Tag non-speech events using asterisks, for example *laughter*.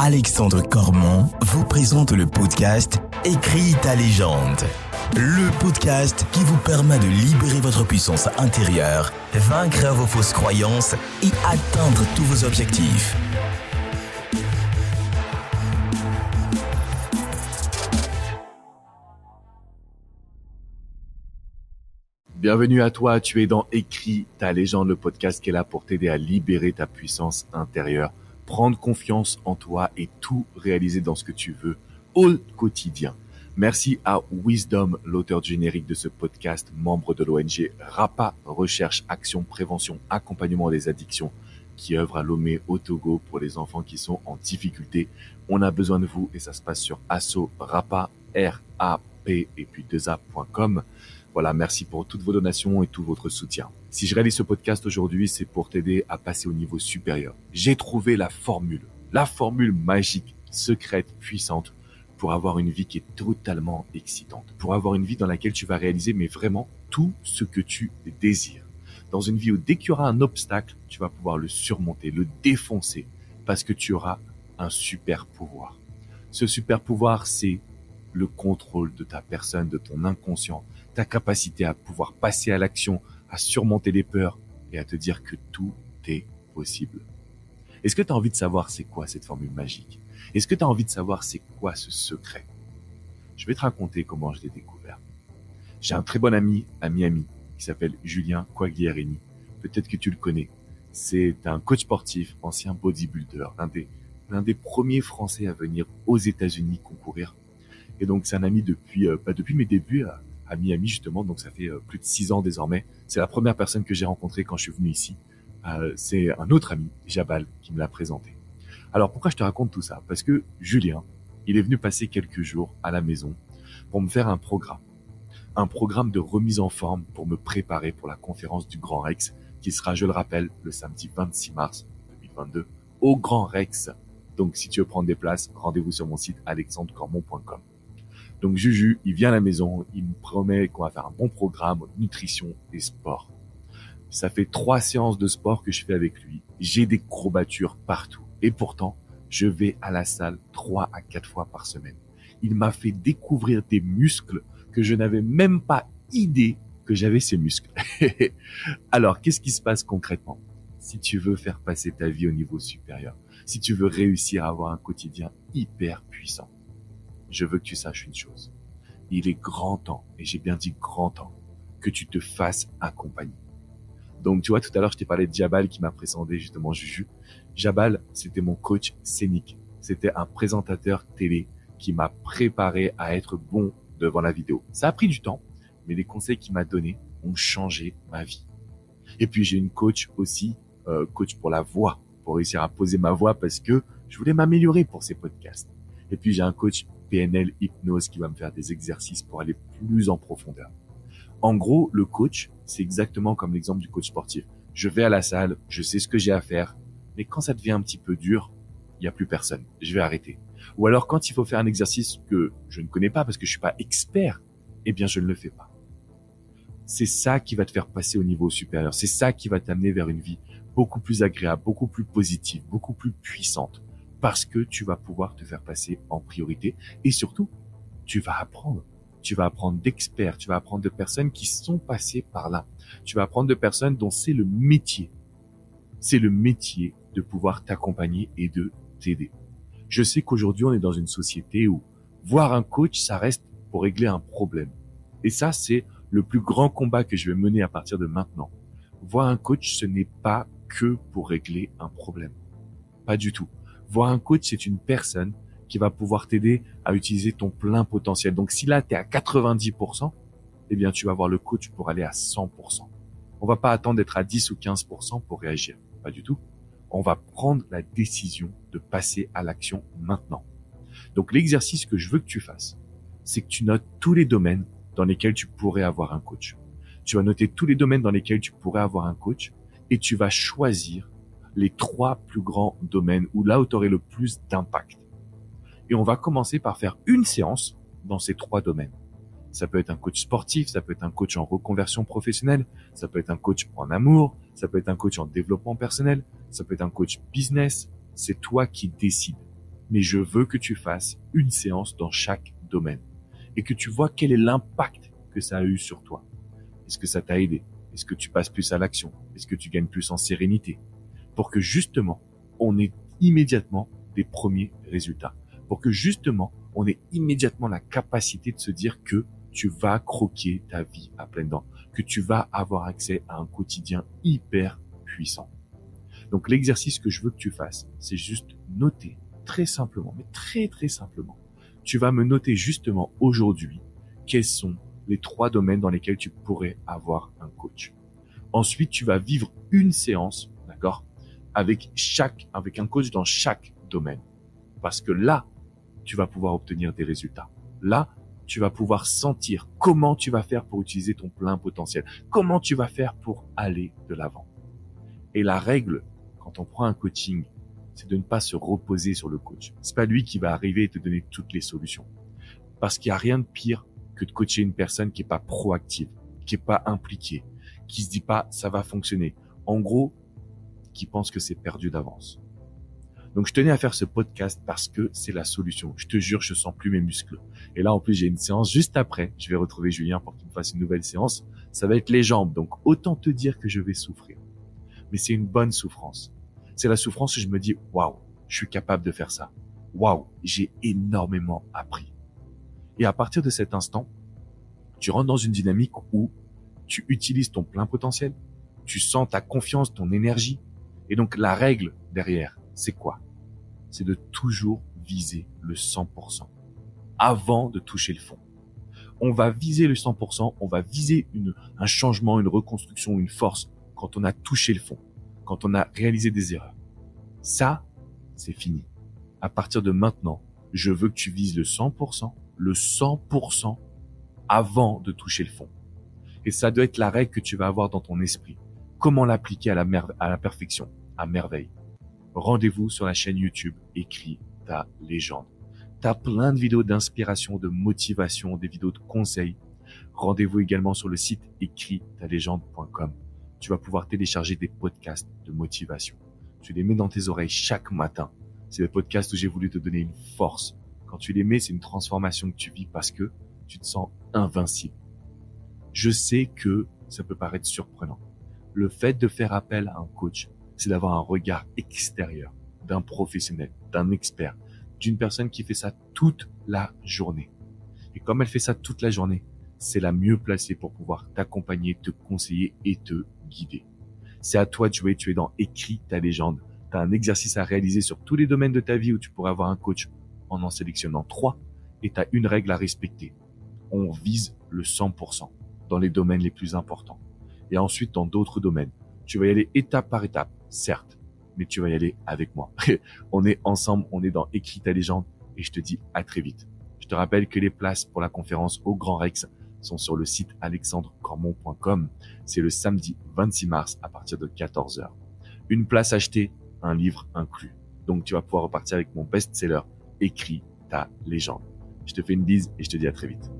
Alexandre Cormon vous présente le podcast Écris ta légende. Le podcast qui vous permet de libérer votre puissance intérieure, vaincre vos fausses croyances et atteindre tous vos objectifs. Bienvenue à toi, tu es dans Écris ta légende, le podcast qui est là pour t'aider à libérer ta puissance intérieure, prendre confiance en toi et tout réaliser dans ce que tu veux au quotidien. Merci à Wisdom, l'auteur générique de ce podcast, membre de l'ONG RAPA, Recherche, Action, Prévention, Accompagnement des addictions, qui œuvre à Lomé au Togo pour les enfants qui sont en difficulté. On a besoin de vous et ça se passe sur asso rapa, R-A-P et puis 2A.com. Voilà, merci pour toutes vos donations et tout votre soutien. Si je réalise ce podcast aujourd'hui, c'est pour t'aider à passer au niveau supérieur. J'ai trouvé la formule, la formule magique, secrète, puissante pour avoir une vie qui est totalement excitante, pour avoir une vie dans laquelle tu vas réaliser mais vraiment tout ce que tu désires. Dans une vie où dès qu'il y aura un obstacle, tu vas pouvoir le surmonter, le défoncer parce que tu auras un super pouvoir. Ce super pouvoir, c'est le contrôle de ta personne, de ton inconscient, ta capacité à pouvoir passer à l'action, à surmonter les peurs et à te dire que tout est possible. Est-ce que tu as envie de savoir c'est quoi cette formule magique? Est-ce que tu as envie de savoir c'est quoi ce secret? Je vais te raconter comment je l'ai découvert. J'ai un très bon ami à Miami qui s'appelle Julien Quagliarini. Peut-être que tu le connais. C'est un coach sportif, ancien bodybuilder, l'un des, des premiers Français à venir aux États-Unis concourir. Et donc c'est un ami depuis, euh, bah, depuis mes débuts à Miami justement, donc ça fait euh, plus de six ans désormais. C'est la première personne que j'ai rencontrée quand je suis venu ici. Euh, c'est un autre ami, Jabal, qui me l'a présenté. Alors pourquoi je te raconte tout ça? Parce que Julien, il est venu passer quelques jours à la maison pour me faire un programme. Un programme de remise en forme pour me préparer pour la conférence du Grand Rex qui sera, je le rappelle, le samedi 26 mars 2022 au Grand Rex. Donc si tu veux prendre des places, rendez-vous sur mon site alexandrecormon.com. Donc Juju, il vient à la maison, il me promet qu'on va faire un bon programme, nutrition et sport. Ça fait trois séances de sport que je fais avec lui. J'ai des courbatures partout. Et pourtant, je vais à la salle trois à quatre fois par semaine. Il m'a fait découvrir des muscles que je n'avais même pas idée que j'avais ces muscles. *laughs* Alors, qu'est-ce qui se passe concrètement? Si tu veux faire passer ta vie au niveau supérieur, si tu veux réussir à avoir un quotidien hyper puissant, je veux que tu saches une chose. Il est grand temps, et j'ai bien dit grand temps, que tu te fasses accompagner. Donc, tu vois, tout à l'heure, je t'ai parlé de Jabal qui m'a présenté justement Juju. Jabal, c'était mon coach scénique. C'était un présentateur télé qui m'a préparé à être bon devant la vidéo. Ça a pris du temps, mais les conseils qu'il m'a donnés ont changé ma vie. Et puis, j'ai une coach aussi, euh, coach pour la voix, pour réussir à poser ma voix parce que je voulais m'améliorer pour ces podcasts. Et puis, j'ai un coach PNL hypnose qui va me faire des exercices pour aller plus en profondeur. En gros, le coach, c'est exactement comme l'exemple du coach sportif. Je vais à la salle, je sais ce que j'ai à faire, mais quand ça devient un petit peu dur, il n'y a plus personne. Je vais arrêter. Ou alors quand il faut faire un exercice que je ne connais pas parce que je suis pas expert, eh bien je ne le fais pas. C'est ça qui va te faire passer au niveau supérieur. C'est ça qui va t'amener vers une vie beaucoup plus agréable, beaucoup plus positive, beaucoup plus puissante parce que tu vas pouvoir te faire passer en priorité et surtout, tu vas apprendre. Tu vas apprendre d'experts, tu vas apprendre de personnes qui sont passées par là. Tu vas apprendre de personnes dont c'est le métier. C'est le métier de pouvoir t'accompagner et de t'aider. Je sais qu'aujourd'hui, on est dans une société où voir un coach, ça reste pour régler un problème. Et ça, c'est le plus grand combat que je vais mener à partir de maintenant. Voir un coach, ce n'est pas que pour régler un problème. Pas du tout. Voir un coach, c'est une personne qui va pouvoir t'aider à utiliser ton plein potentiel. Donc si là, tu es à 90%, eh bien, tu vas voir le coach pour aller à 100%. On va pas attendre d'être à 10 ou 15% pour réagir. Pas du tout. On va prendre la décision de passer à l'action maintenant. Donc l'exercice que je veux que tu fasses, c'est que tu notes tous les domaines dans lesquels tu pourrais avoir un coach. Tu vas noter tous les domaines dans lesquels tu pourrais avoir un coach et tu vas choisir les trois plus grands domaines où là où le plus d'impact. Et on va commencer par faire une séance dans ces trois domaines. Ça peut être un coach sportif, ça peut être un coach en reconversion professionnelle, ça peut être un coach en amour, ça peut être un coach en développement personnel, ça peut être un coach business. C'est toi qui décides. mais je veux que tu fasses une séance dans chaque domaine et que tu vois quel est l'impact que ça a eu sur toi. Est-ce que ça t'a aidé? Est-ce que tu passes plus à l'action? Est-ce que tu gagnes plus en sérénité? Pour que justement, on ait immédiatement des premiers résultats. Pour que justement, on ait immédiatement la capacité de se dire que tu vas croquer ta vie à pleines dents, que tu vas avoir accès à un quotidien hyper puissant. Donc l'exercice que je veux que tu fasses, c'est juste noter très simplement, mais très très simplement. Tu vas me noter justement aujourd'hui quels sont les trois domaines dans lesquels tu pourrais avoir un coach. Ensuite, tu vas vivre une séance, d'accord, avec chaque, avec un coach dans chaque domaine. Parce que là, tu vas pouvoir obtenir des résultats. Là, tu vas pouvoir sentir comment tu vas faire pour utiliser ton plein potentiel. Comment tu vas faire pour aller de l'avant. Et la règle, quand on prend un coaching, c'est de ne pas se reposer sur le coach. C'est pas lui qui va arriver et te donner toutes les solutions. Parce qu'il n'y a rien de pire que de coacher une personne qui est pas proactive, qui est pas impliquée, qui se dit pas ça va fonctionner. En gros, qui que c'est perdu d'avance. Donc je tenais à faire ce podcast parce que c'est la solution. Je te jure, je sens plus mes muscles. Et là, en plus, j'ai une séance juste après. Je vais retrouver Julien pour qu'il me fasse une nouvelle séance. Ça va être les jambes. Donc autant te dire que je vais souffrir. Mais c'est une bonne souffrance c'est la souffrance où je me dis, waouh, je suis capable de faire ça. Waouh, j'ai énormément appris. Et à partir de cet instant, tu rentres dans une dynamique où tu utilises ton plein potentiel, tu sens ta confiance, ton énergie. Et donc la règle derrière, c'est quoi? C'est de toujours viser le 100% avant de toucher le fond. On va viser le 100%, on va viser une, un changement, une reconstruction, une force quand on a touché le fond quand on a réalisé des erreurs. Ça, c'est fini. À partir de maintenant, je veux que tu vises le 100%, le 100% avant de toucher le fond. Et ça doit être la règle que tu vas avoir dans ton esprit. Comment l'appliquer à la, à la perfection, à merveille. Rendez-vous sur la chaîne YouTube Écris ta légende. T'as plein de vidéos d'inspiration, de motivation, des vidéos de conseils. Rendez-vous également sur le site écris-ta-légende.com tu vas pouvoir télécharger des podcasts de motivation. Tu les mets dans tes oreilles chaque matin. C'est le podcast où j'ai voulu te donner une force. Quand tu les mets, c'est une transformation que tu vis parce que tu te sens invincible. Je sais que ça peut paraître surprenant. Le fait de faire appel à un coach, c'est d'avoir un regard extérieur d'un professionnel, d'un expert, d'une personne qui fait ça toute la journée. Et comme elle fait ça toute la journée, c'est la mieux placée pour pouvoir t'accompagner, te conseiller et te guider. C'est à toi de jouer, tu es dans Écris ta légende. Tu as un exercice à réaliser sur tous les domaines de ta vie où tu pourrais avoir un coach en en sélectionnant trois et tu as une règle à respecter. On vise le 100% dans les domaines les plus importants. Et ensuite, dans d'autres domaines, tu vas y aller étape par étape, certes, mais tu vas y aller avec moi. *laughs* on est ensemble, on est dans Écris ta légende et je te dis à très vite. Je te rappelle que les places pour la conférence au Grand Rex sont sur le site alexandrecormon.com. C'est le samedi 26 mars à partir de 14h. Une place achetée, un livre inclus. Donc tu vas pouvoir repartir avec mon best-seller, écrit ta légende. Je te fais une bise et je te dis à très vite.